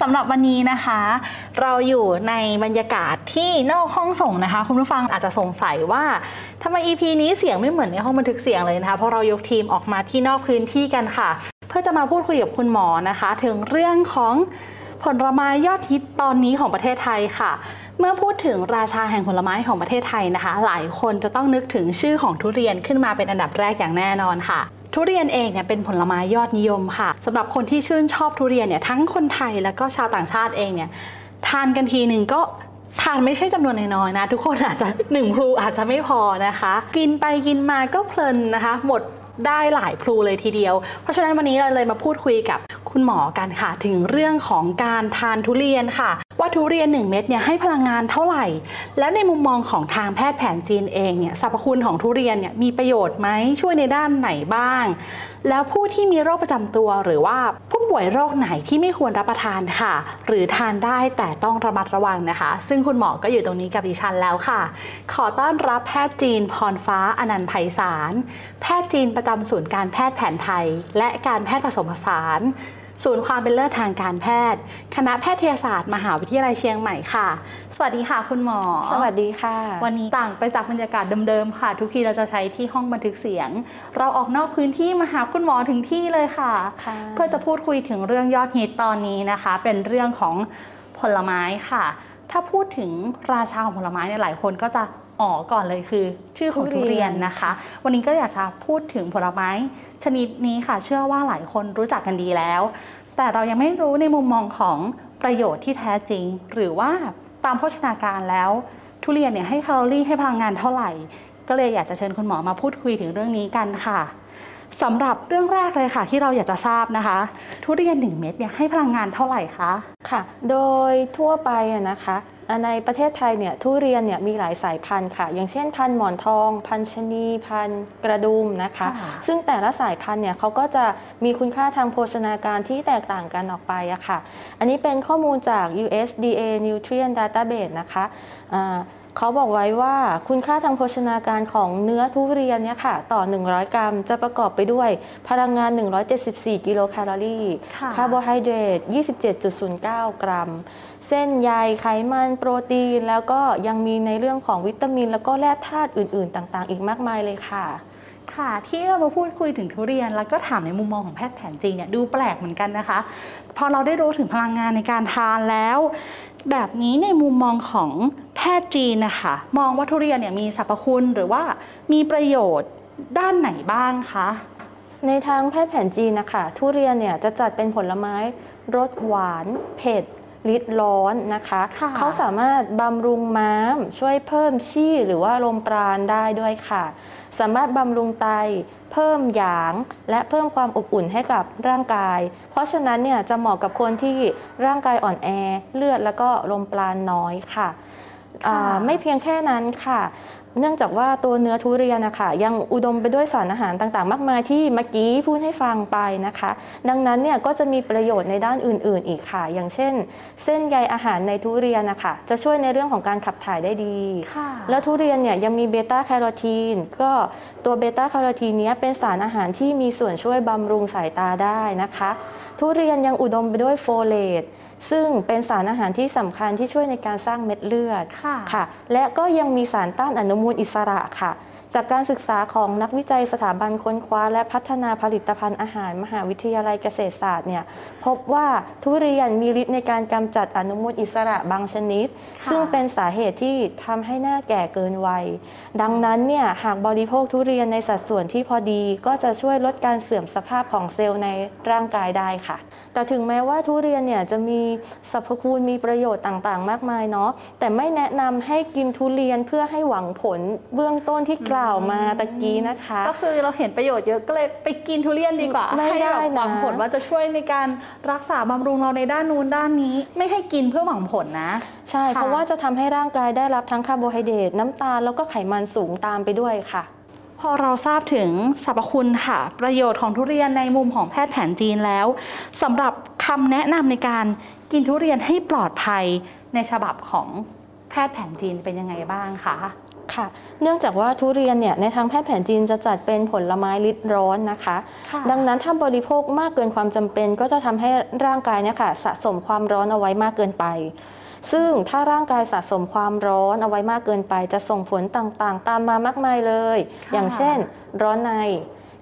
สำหรับวันนี้นะคะ เราอยู่ในบรรยากาศที่นอกห้องส่งนะคะ คุณผู้ฟังอาจจะสงสัยว่าทำไม EP นี้เสียงไม่เหมือนในห้องบันทึกเสียงเลยนะคะ เพราะเรายกทีมออกมาที่นอกพื้นที่กันค่ะ เพื่อจะมาพูดคุยกับคุณหมอนะคะ ถึงเรื่องของผลไม้ยอดฮิตตอนนี้ของประเทศไทยค่ะ เมื่อพูดถึงราชาแห่งผลไม้ของประเทศไทยนะคะ หลายคนจะต้องนึกถึงชื่อของทุเรียนขึ้นมาเป็นอันดับแรกอย่างแน่นอนค่ะ ทุเรียนเองเนี่ยเป็นผลไม้ยอดนิยมค่ะสำหรับคนที่ชื่นชอบทุเรียนเนี่ยทั้งคนไทยแล้วก็ชาวต่างชาติเองเนี่ยทานกันทีหนึ่งก็ทานไม่ใช่จำนวนน้อยๆนะ ทุกคนอาจจะหนึ่งพลูอาจจะไม่พอนะคะ กินไปกินมาก็เพลินนะคะ หมดได้หลายพลูเลยทีเดียว เพราะฉะนั้นวันนี้เราเลยมาพูดคุยกับคุณหมอกันค่ะ ถึงเรื่องของการทานทุเรียนค่ะ ทุเรียน 1 เม็ดเนี่ยให้พลังงานเท่าไหร่ แล้วในมุมมองของทางแพทย์แผนจีนเองเนี่ยสรรพคุณของทุเรียนเนี่ยมีประโยชน์ไหมช่วยในด้านไหนบ้าง แล้วผู้ที่มีโรคประจำตัวหรือว่าผู้ป่วยโรคไหนที่ไม่ควรรับประทานค่ะ หรือทานได้แต่ต้องระมัดระวังนะคะ ซึ่งคุณหมอก็อยู่ตรงนี้กับดิฉันแล้วค่ะ ขอต้อนรับแพทย์จีนพรฟ้าอนันต์ไพศาลแพทย์จีนประจำศูนย์การแพทย์แผนไทย และการแพทย์ผสมผสาน ศูนย์ความเป็นเลิศทางการแพทย์ คณะแพทยศาสตร์ มหาวิทยาลัยเชียงใหม่ค่ะ สวัสดีค่ะคุณหมอ สวัสดีค่ะ วันนี้ต่างไปจากบรรยากาศเดิมๆค่ะ ทุกทีเราจะใช้ที่ห้องบันทึกเสียง เราออกนอกพื้นที่มาหาคุณหมอถึงที่เลยค่ะค่ะเพื่อจะพูดคุยถึงเรื่องยอดฮิตตอนนี้นะคะ เป็นเรื่องของผลไม้ค่ะ ถ้าพูดถึงราชาของผลไม้เนี่ยหลายคนก็จะ อ๋อ ก่อนเลยคือ ชื่อของทุเรียนนะคะ วันนี้ก็อยากจะพูดถึงผลไม้ ชนิดนี้ค่ะ เชื่อว่าหลายคนรู้จักกันดีแล้ว แต่เรายังไม่รู้ในมุมมองของประโยชน์ที่แท้จริง หรือว่าตามโภชนาการแล้ว ทุเรียนเนี่ยให้แคลอรี่ให้พลังงานเท่าไหร่ ก็เลยอยากจะเชิญคุณหมอมาพูดคุยถึงเรื่องนี้กันค่ะสำหรับเรื่องแรกเลยค่ะ ที่เราอยากจะทราบนะคะ ทุเรียน 1 เม็ดเนี่ยให้พลังงานเท่าไหร่คะค่ะ โดยทั่วไปอะนะคะ ในประเทศไทยเนี่ยทุเรียนเนี่ยมีหลายสายพันธุ์ค่ะ อย่างเช่นพันธุ์หมอนทอง พันธุ์ชะนีพันธุ์กระดุมนะคะค่ะซึ่งแต่ละสายพันธุ์เนี่ยเขาก็จะมีคุณค่าทางโภชนาการที่แตกต่างกันออกไปอะค่ะ อันนี้เป็นข้อมูลจาก USDA Nutrient Database นะคะอ่า เขาบอกไว้ว่าคุณค่าทางโภชนาการของเนื้อทุเรียนเนี่ยค่ะ ต่อ 100 กรัมจะประกอบไปด้วย พลังงาน 174 กิโลแคลอรี่ค่ะคาร์โบไฮเดรต 27.09 กรัม เส้นใยไขมัน โปรตีน แล้วก็ยังมีในเรื่องของวิตามิน แล้วก็แร่ธาตุอื่น ๆ ต่าง ๆ อีกมากมายเลยค่ะค่ะที่เรามาพูดคุยถึงทุเรียนแล้วก็ถามในมุมมองของแพทย์แผนจีนเนี่ยดูแปลกเหมือนกันนะคะ พอเราได้รู้ถึงพลังงานในการทานแล้ว แบบนี้ในมุมมองของแพทย์จีนนะคะมองว่าทุเรียนเนี่ยมีสรรพคุณหรือว่ามีประโยชน์ด้านไหนบ้างคะ ในทางแพทย์แผนจีนนะคะทุเรียนเนี่ยจะจัดเป็นผลไม้รสหวาน เผ็ดลิดร้อนนะคะค่ะเขาสามารถบำรุงม้ามช่วยเพิ่มชี่หรือว่าลมปราณได้ด้วยค่ะ สามารถบำรุงไต เพิ่มหยาง และเพิ่มความอบอุ่นให้กับร่างกาย เพราะฉะนั้นเนี่ยจะเหมาะกับคนที่ร่างกายอ่อนแอ เลือดแล้วก็ลมปราณน้อยค่ะอ่าไม่เพียงแค่นั้นค่ะ เนื่องจากว่าตัวเนื้อทุเรียนนะคะยังอุดมไปด้วยสารอาหารต่างๆ มากมายที่เมื่อกี้พูดให้ฟังไปนะคะ ดังนั้นเนี่ยก็จะมีประโยชน์ในด้านอื่น ๆ อีกค่ะ อย่างเช่น เส้นใยอาหารในทุเรียนนะคะจะช่วยในเรื่องของการขับถ่ายได้ดีค่ะแล้วทุเรียนเนี่ยยังมีเบต้าแคโรทีนก็ตัวเบต้าแคโรทีนเนี้ยเป็นสารอาหารที่มีส่วนช่วยบำรุงสายตาได้นะคะ ทุเรียนยังอุดมไปด้วยโฟเลตซึ่งเป็นสารอาหารที่สำคัญที่ช่วยในการสร้างเม็ดเลือดค่ะค่ะและก็ยังมีสารต้านอนุมูลอิสระค่ะ จากการศึกษาของนักวิจัยสถาบันค้นคว้า และพัฒนาผลิตภัณฑ์อาหาร มหาวิทยาลัยเกษตรศาสตร์เนี่ยพบว่าทุเรียนมีฤทธิ์ในการกำจัดอนุมูลอิสระบางชนิดค่ะซึ่งเป็นสาเหตุที่ทำให้หน้าแก่เกินวัย ดังนั้นเนี่ยหากบริโภคทุเรียนในสัดส่วนที่พอดีก็จะช่วยลดการเสื่อมสภาพของเซลล์ในร่างกายได้ค่ะ แต่ถึงแม้ว่าทุเรียนเนี่ยจะมีสรรพคุณมีประโยชน์ต่างๆ มากมายเนาะแต่ไม่แนะนำให้กินทุเรียนเพื่อให้หวังผลเบื้องต้นที่กล่าวมาตะกี้นะคะ ก็คือเราเห็นประโยชน์เยอะก็เลยไปกินทุเรียนดีกว่าไม่ให้ได้แบบหวังนะผลว่าจะช่วยในการรักษาบำรุงเราในด้านนู้นด้านนี้ ไม่ให้กินเพื่อหวังผลนะ ใช่ค่ะเพราะว่าจะทำให้ร่างกายได้รับทั้งคาร์โบไฮเดรตน้ำตาลแล้วก็ไขมันสูงตามไปด้วยค่ะ พอเราทราบถึงสรรพคุณค่ะ ประโยชน์ของทุเรียนในมุมของแพทย์แผนจีนแล้วสำหรับคำแนะนำในการกินทุเรียนให้ปลอดภัยในฉบับของแพทย์แผนจีนเป็นยังไงบ้างคะค่ะ เนื่องจากว่าทุเรียนเนี่ยในทางแพทย์แผนจีนจะจัดเป็นผลไม้ลิดร้อนนะคะค่ะดังนั้นถ้าบริโภคมากเกินความจำเป็น ก็จะทำให้ร่างกายเนี่ยค่ะสะสมความร้อนเอาไว้มากเกินไป ซึ่งถ้าร่างกายสะสมความร้อนเอาไว้มากเกินไป จะส่งผลต่างๆ ตามมามากมายเลยค่ะอย่างเช่น ร้อนใน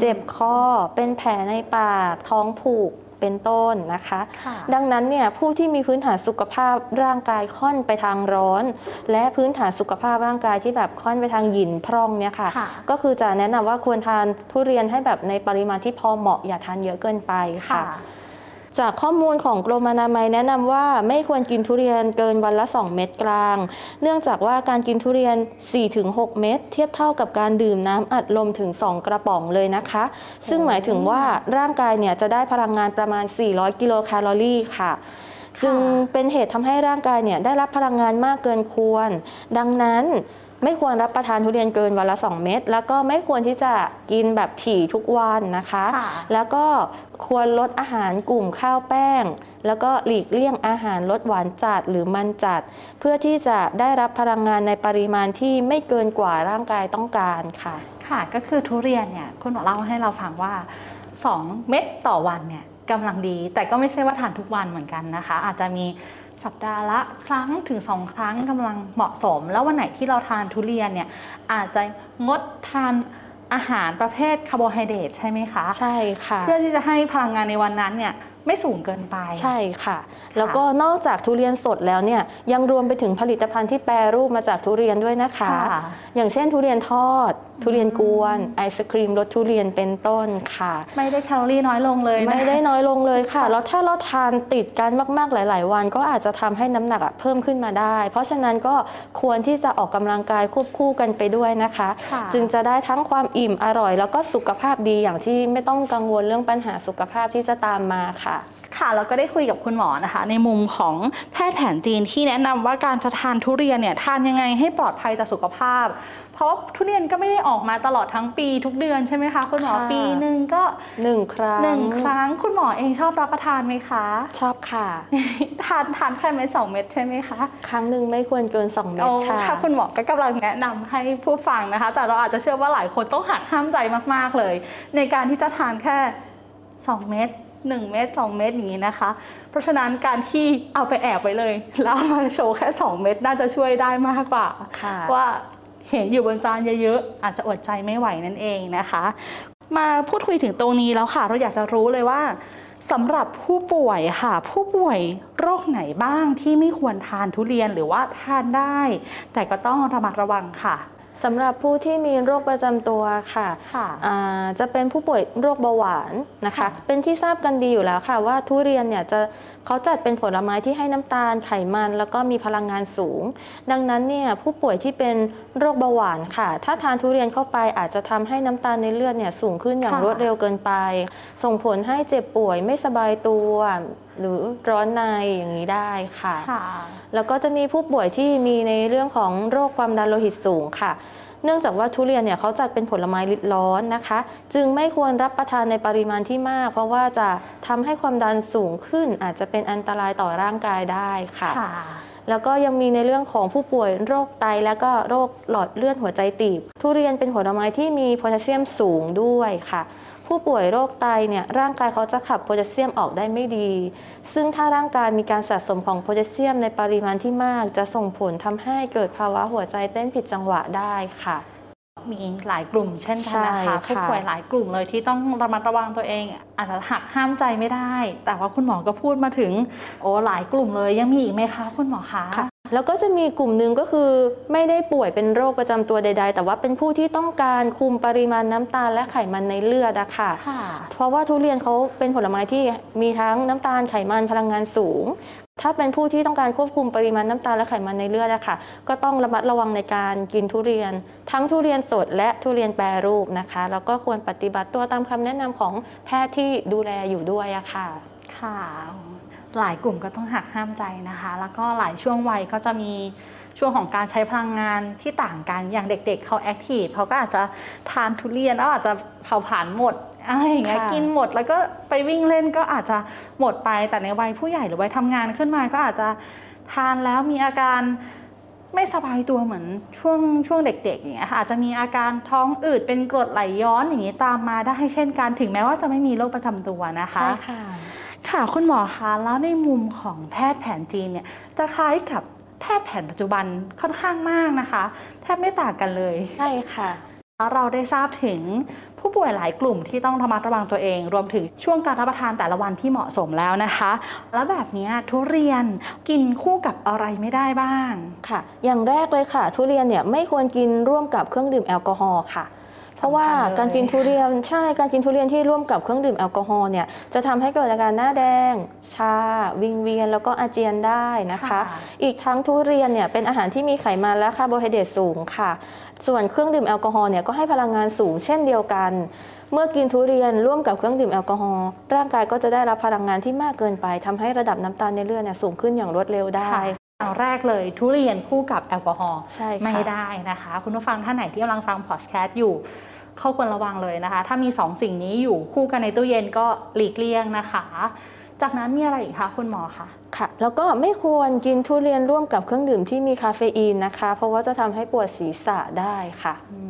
เจ็บคอ เป็นแผลในปาก ท้องผูกเป็นต้นนะคะค่ะดังนั้นเนี่ยผู้ที่มีพื้นฐานสุขภาพร่างกายค่อนไปทางร้อน และพื้นฐานสุขภาพร่างกายที่แบบค่อนไปทางหยินพร่องเนี่ยค่ะค่ะก็คือจะแนะนำว่าควรทานทุเรียนให้แบบในปริมาณที่พอเหมาะอย่าทานเยอะเกินไปค่ะ จากข้อมูลของกรมอนามัยแนะนำว่าไม่ควรกินทุเรียนเกินวันละ 2 เม็ดกลาง เนื่องจากว่าการกินทุเรียน 4-6 เม็ดเทียบเท่ากับการดื่มน้ำอัดลมถึง 2 กระป๋องเลยนะคะ ซึ่งหมายถึงว่าร่างกายเนี่ยจะได้พลังงานประมาณ 400 กิโลแคลอรี่ค่ะจึงเป็นเหตุทำให้ร่างกายเนี่ยได้รับพลังงานมากเกินควร ดังนั้น ไม่ควรรับประทานทุเรียนเกินวันละ 2 เม็ดแล้วก็ไม่ควรที่จะกินแบบถี่ทุกวันนะคะค่ะแล้วก็ควรลดอาหารกลุ่มข้าวแป้ง แล้วก็หลีกเลี่ยงอาหารรสหวานจัดหรือมันจัด เพื่อที่จะได้รับพลังงานในปริมาณที่ไม่เกินกว่าร่างกายต้องการค่ะ ค่ะก็คือทุเรียนเนี่ยคุณหมอเล่าให้เราฟังว่า 2 เม็ดต่อวันเนี่ยกำลังดี แต่ก็ไม่ใช่ว่าทานทุกวันเหมือนกันนะคะ อาจจะมี สัปดาห์ละครั้งถึง 2 ครั้งกำลังเหมาะสม แล้ววันไหนที่เราทานทุเรียนเนี่ยอาจจะงดทานอาหารประเภทคาร์โบไฮเดรตใช่ไหมคะ ใช่ค่ะ เพื่อที่จะให้พลังงานในวันนั้นเนี่ย ไม่สูงเกินไป ใช่ค่ะ แล้วก็นอกจากทุเรียนสดแล้วเนี่ยยังรวมไปถึงผลิตภัณฑ์ที่แปรรูปมาจากทุเรียนด้วยนะคะค่ะอย่างเช่นทุเรียนทอด ทุเรียนกวนไอศครีมรสทุเรียนเป็นต้นค่ะ ไม่ได้แคลอรี่น้อยลงเลยนะไม่ได้น้อยลงเลยค่ะ แล้วถ้าเราทานติดกันมากๆหลาย ๆ วัน ก็อาจจะทำให้น้ำหนักอะเพิ่มขึ้นมาได้ เพราะฉะนั้นก็ควรที่จะออกกำลังกายควบคู่กันไปด้วยนะคะค่ะจึงจะได้ทั้งความอิ่มอร่อย แล้วก็สุขภาพดีอย่างที่ไม่ต้องกังวลเรื่องปัญหาสุขภาพที่จะตามมาค่ะค่ะเราก็ได้คุยกับคุณหมอนะคะ ในมุมของแพทย์แผนจีนที่แนะนำว่าการจะทานทุเรียนเนี่ยทานยังไงให้ปลอดภัยต่อสุขภาพ เพราะทุเรียนก็ไม่ได้ออกมาตลอดทั้งปีทุกเดือนใช่ไหมคะคุณหมอค่ะปีหนึ่งก็หนึ่งครั้งหนึ่งครั้งคุณหมอเองชอบรับประทานไหมคะ ชอบค่ะ ทานทานแค่เม็ดสองเม็ดใช่ไหมคะครั้งหนึ่งไม่ควรเกิน2เม็ดโอ้ค่ะค่ะคุณหมอก็กำลังแนะนำให้ผู้ฟังนะคะ แต่เราอาจจะเชื่อว่าหลายคนต้องหักห้ามใจมากๆเลย ในการที่จะทานแค่2เม็ด 1 เม็ด2เม็ดอย่างนี้นะคะ เพราะฉะนั้นการที่เอาไปแอบไว้เลย แล้วเอามาโชว์แค่ 2 เม็ดน่าจะช่วยได้มากกว่าค่ะว่าเห็นอยู่บนจานเยอะๆอาจจะอดใจไม่ไหวนั่นเองนะคะ มาพูดคุยถึงตรงนี้แล้วค่ะ เราอยากจะรู้เลยว่าสำหรับผู้ป่วยค่ะ ผู้ป่วยโรคไหนบ้างที่ไม่ควรทานทุเรียนหรือว่าทานได้ แต่ก็ต้องระมัดระวังค่ะ สำหรับผู้ที่มีโรคประจำตัวค่ะค่ะอ่าจะเป็นผู้ป่วยโรคเบาหวานนะคะค่ะเป็นที่ทราบกันดีอยู่แล้วค่ะ ว่าทุเรียนเนี่ยจะเขาจัดเป็นผลไม้ที่ให้น้ำตาลไขมัน แล้วก็มีพลังงานสูง ดังนั้นเนี่ยผู้ป่วยที่เป็นโรคเบาหวานค่ะ ถ้าทานทุเรียนเข้าไปอาจจะทำให้น้ำตาลในเลือดเนี่ยสูงขึ้นอย่างค่ะรวดเร็วเกินไป ส่งผลให้เจ็บป่วยไม่สบายตัวหรือร้อนในอย่างนี้ได้ค่ะค่ะ แล้วก็จะมีผู้ป่วยที่มีในเรื่องของโรคความดันโลหิตสูงค่ะ เนื่องจากว่าทุเรียนเนี่ยเขาจัดเป็นผลไม้ลิดร้อนนะคะ จึงไม่ควรรับประทานในปริมาณที่มาก เพราะว่าจะทำให้ความดันสูงขึ้น อาจจะเป็นอันตรายต่อร่างกายได้ค่ะค่ะ แล้วก็ยังมีในเรื่องของผู้ป่วยโรคไต และก็โรคหลอดเลือดหัวใจตีบ ทุเรียนเป็นผลไม้ที่มีโพแทสเซียมสูงด้วยค่ะ ผู้ป่วยโรคไตเนี่ยร่างกายเขาจะขับโพแทสเซียมออกได้ไม่ดี ซึ่งถ้าร่างกายมีการสะสมของโพแทสเซียมในปริมาณที่มาก จะส่งผลทำให้เกิดภาวะหัวใจเต้นผิดจังหวะได้ค่ะมีหลายกลุ่มเช่นกันนะใช่คะค่ะผู้ป่วยหลายกลุ่มเลยที่ต้องระมัดระวังตัวเอง อาจจะหักห้ามใจไม่ได้ แต่ว่าคุณหมอก็พูดมาถึง โอ้หลายกลุ่มเลยยังมีอีกไหมคะ คุณหมอคะค่ะ แล้วก็จะมีกลุ่มหนึ่งก็คือไม่ได้ป่วยเป็นโรคประจำตัวใด ๆ แต่ว่าเป็นผู้ที่ต้องการคุมปริมาณน้ำตาลและไขมันในเลือดอะค่ะค่ะ เพราะว่าทุเรียนเขาเป็นผลไม้ที่มีทั้งน้ำตาลไขมันพลังงานสูง ถ้าเป็นผู้ที่ต้องการควบคุมปริมาณน้ำตาลและไขมันในเลือดอะค่ะ ก็ต้องระมัดระวังในการกินทุเรียน ทั้งทุเรียนสดและทุเรียนแปรรูปนะคะ แล้วก็ควรปฏิบัติตัวตามคำแนะนำของแพทย์ที่ดูแลอยู่ด้วยอะค่ะ ค่ะ หลายกลุ่มก็ต้องหักห้ามใจนะคะ แล้วก็หลายช่วงวัยก็จะมีช่วงของการใช้พลังงานที่ต่างกันอย่างเด็กๆเขาแอคทีฟเขาก็อาจจะทานทุเรียนแล้วอาจจะเผาผลาญหมดอะไรอย่างเงี้ยค่ะกินหมดแล้วก็ไปวิ่งเล่นก็อาจจะหมดไปแต่ในวัยผู้ใหญ่หรือวัยทำงานขึ้นมาก็อาจจะทานแล้วมีอาการไม่สบายตัวเหมือนช่วงช่วงเด็กๆอย่างเงี้ยค่ะอาจจะมีอาการท้องอืดเป็นกรดไหลย้อนอย่างนี้ตามมาได้เช่นกันถึงแม้ว่าจะไม่มีโรคประจำตัวนะคะใช่ค่ะ ค่ะคุณหมอคะแล้วในมุมของแพทย์แผนจีนเนี่ยจะคล้ายกับแพทย์แผนปัจจุบันค่อนข้างมากนะคะ แทบไม่ต่างกันเลยใช่ค่ะแล้วเราได้ทราบถึงผู้ป่วยหลายกลุ่มที่ต้องระมัดระวังตัวเอง รวมถึงช่วงการรับประทานแต่ละวันที่เหมาะสมแล้วนะคะ แล้วแบบเนี้ยทุเรียนกินคู่กับอะไรไม่ได้บ้างค่ะ อย่างแรกเลยค่ะ ทุเรียนเนี่ยไม่ควรกินร่วมกับเครื่องดื่มแอลกอฮอล์ค่ะ เพราะว่าสำคัญเลยการกินทุเรียนใช่การกินทุเรียนที่ร่วมกับเครื่องดื่มแอลกอฮอล์เนี่ยจะทำให้เกิดอาการหน้าแดง ชา วิงเวียน แล้วก็อาเจียนได้นะคะ อีกทั้งทุเรียนเนี่ยเป็นอาหารที่มีไขมันและคาร์โบไฮเดรตสูงค่ะ ส่วนเครื่องดื่มแอลกอฮอล์เนี่ยก็ให้พลังงานสูงเช่นเดียวกันเมื่อกินทุเรียนร่วมกับเครื่องดื่มแอลกอฮอล์ร่างกายก็จะได้รับพลังงานที่มากเกินไปทำให้ระดับน้ำตาลในเลือดเนี่ยสูงขึ้นอย่างรวดเร็วได้ค่ะอย่างแรกเลยทุเรียนคู่กับแอลกอฮอล์ใช่ค่ะไม่ได้นะคะ คุณผู้ฟังท่านไหนที่กำลังฟังพอดแคสต์อยู่เขาควรระวังเลยนะคะ ถ้ามีสองสิ่งนี้อยู่คู่กันในตู้เย็นก็หลีกเลี่ยงนะคะ จากนั้นมีอะไรอีกคะคุณหมอคะค่ะ แล้วก็ไม่ควรกินทุเรียนร่วมกับเครื่องดื่มที่มีคาเฟอีนนะคะ เพราะว่าจะทำให้ปวดศีรษะได้ค่ะอื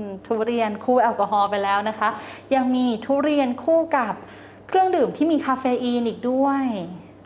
มทุเรียนคู่แอลกอฮอล์ไปแล้วนะคะ ยังมีทุเรียนคู่กับเครื่องดื่มที่มีคาเฟอีนอีกด้วย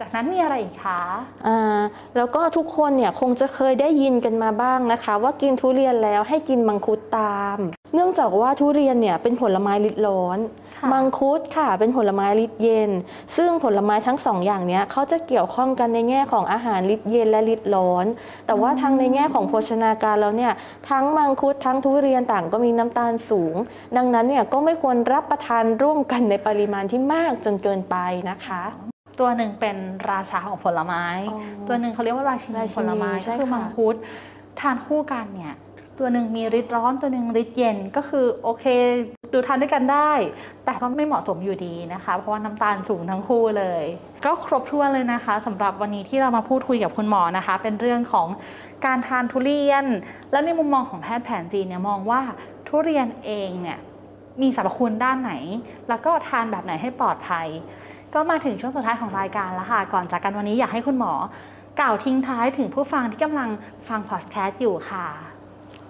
จากนั้นมีอะไรอีกคะอ่าแล้วก็ทุกคนเนี่ยคงจะเคยได้ยินกันมาบ้างนะคะ ว่ากินทุเรียนแล้วให้กินมังคุดตาม เนื่องจากว่าทุเรียนเนี่ยเป็นผลไม้ลิดร้อน ค่ะมังคุดค่ะ เป็นผลไม้ลิดเย็น ซึ่งผลไม้ทั้งสองอย่างเนี้ยเขาจะเกี่ยวข้องกันในแง่ของอาหารลิดเย็นและลิดร้อน แต่ว่าทางในแง่ของโภชนาการแล้วเนี่ยทั้งมังคุดทั้งทุเรียนต่างก็มีน้ำตาลสูง ดังนั้นเนี่ยก็ไม่ควรรับประทานร่วมกันในปริมาณที่มากจนเกินไปนะคะ ตัวหนึ่งเป็นราชาของผลไม้อ๋อตัวหนึ่งเขาเรียกว่าราชินีราชินีผลไม้ใช่ก็คือค่ะ มังคุดทานคู่กันเนี่ย ตัวหนึ่งมีฤทธิ์ร้อนตัวหนึ่งฤทธิ์เย็นก็คือโอเค ดูทานด้วยกันได้ แต่ก็ไม่เหมาะสมอยู่ดีนะคะ เพราะว่าน้ำตาลสูงทั้งคู่เลย ก็ครบถ้วนเลยนะคะสำหรับวันนี้ที่เรามาพูดคุยกับคุณหมอนะคะ เป็นเรื่องของการทานทุเรียน และในมุมมองของแพทย์แผนจีนเนี่ยมองว่าทุเรียนเองเนี่ยมีสรรพคุณด้านไหน แล้วก็ทานแบบไหนให้ปลอดภัย ก็มาถึงช่วงสุดท้ายของรายการแล้วค่ะ ก่อนจากกันวันนี้อยากให้คุณหมอ กล่าวทิ้งท้ายถึงผู้ฟังที่กำลังฟังพอดแคสต์อยู่ค่ะ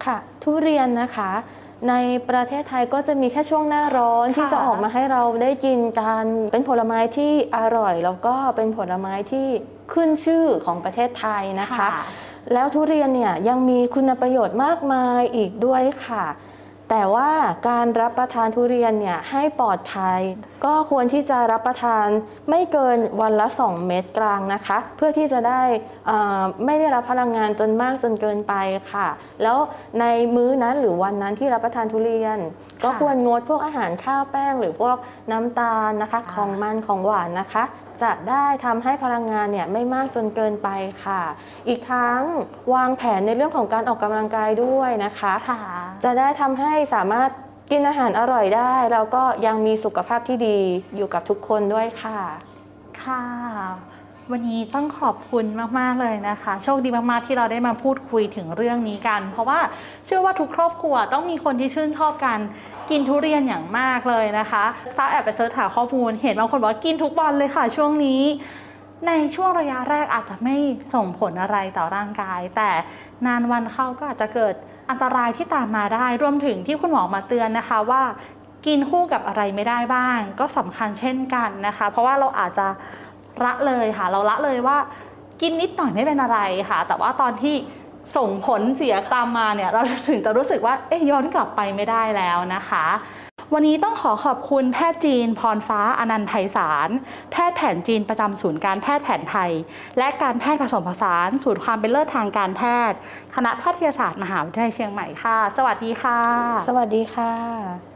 ค่ะทุเรียนนะคะ ในประเทศไทยก็จะมีแค่ช่วงหน้าร้อนค่ะที่จะออกมาให้เราได้กินกันเป็นผลไม้ที่อร่อย แล้วก็เป็นผลไม้ที่ขึ้นชื่อของประเทศไทยนะคะ แล้วทุเรียนเนี่ยยังมีคุณประโยชน์มากมายอีกด้วยค่ะ แต่ว่าการรับประทานทุเรียนเนี่ยให้ปลอดภัย ก็ควรที่จะรับประทานไม่เกินวันละ 2 เม็ดกลางนะคะ เพื่อที่จะได้ไม่ได้รับพลังงานจนมากจนเกินไปค่ะ แล้วในมื้อนั้นหรือวันนั้นที่รับประทานทุเรียน ก็ควรงดพวกอาหารข้าวแป้ง หรือพวกน้ำตาลนะคะค่ะของมันของหวานนะคะ จะได้ทำให้พลังงานเนี่ยไม่มากจนเกินไปค่ะ อีกทั้งวางแผนในเรื่องของการออกกำลังกายด้วยนะคะค่ะจะได้ทำให้สามารถกินอาหารอร่อยได้ แล้วก็ยังมีสุขภาพที่ดีอยู่กับทุกคนด้วยค่ะ ค่ะ วันนี้ต้องขอบคุณมาก ๆ เลยนะคะ โชคดีมาก ๆ ที่เราได้มาพูดคุยถึงเรื่องนี้กัน เพราะว่าเชื่อว่าทุกครอบครัวต้องมีคนที่ชื่นชอบการกินทุเรียนอย่างมากเลยนะคะฟ้าแอบไปเสิร์ชหาข้อมูล เห็นบางคนบอกว่ากินทุกวันเลยค่ะ ช่วงนี้ ในช่วงระยะแรกอาจจะไม่ส่งผลอะไรต่อร่างกาย แต่นานวันเข้าก็อาจจะเกิดอันตรายที่ตามมาได้ รวมถึงที่คุณหมอมาเตือนนะคะว่า กินคู่กับอะไรไม่ได้บ้าง ก็สำคัญเช่นกันนะคะ เพราะว่าเราอาจจะ ละเลยค่ะ เราละเลยว่ากินนิดหน่อยไม่เป็นอะไรค่ะ แต่ว่าตอนที่ส่งผลเสียตามมาเนี่ยเราถึงจะรู้สึกว่าเอ๊ย้อนกลับไปไม่ได้แล้วนะคะ วันนี้ต้องขอขอบคุณแพทย์จีน พรฟ้าอนันต์ไพศาลแพทย์แผนจีนประจำศูนย์การแพทย์แผนไทย และการแพทย์ผสมผสานศูนย์ความเป็นเลิศทางการแพทย์ คณะแพทยศาสตร์มหาวิทยาลัยเชียงใหม่ค่ะ สวัสดีค่ะ สวัสดีค่ะ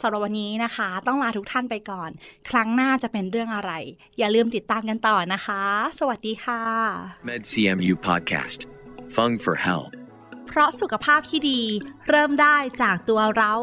สำหรับวันนี้นะคะ ต้องลาทุกท่านไปก่อน ครั้งหน้าจะเป็นเรื่องอะไร อย่าลืมติดตามกันต่อนะคะ สวัสดีค่ะ MedCMU Podcast. Fung for Health. เพราะสุขภาพที่ดี เริ่มได้จากตัวเรา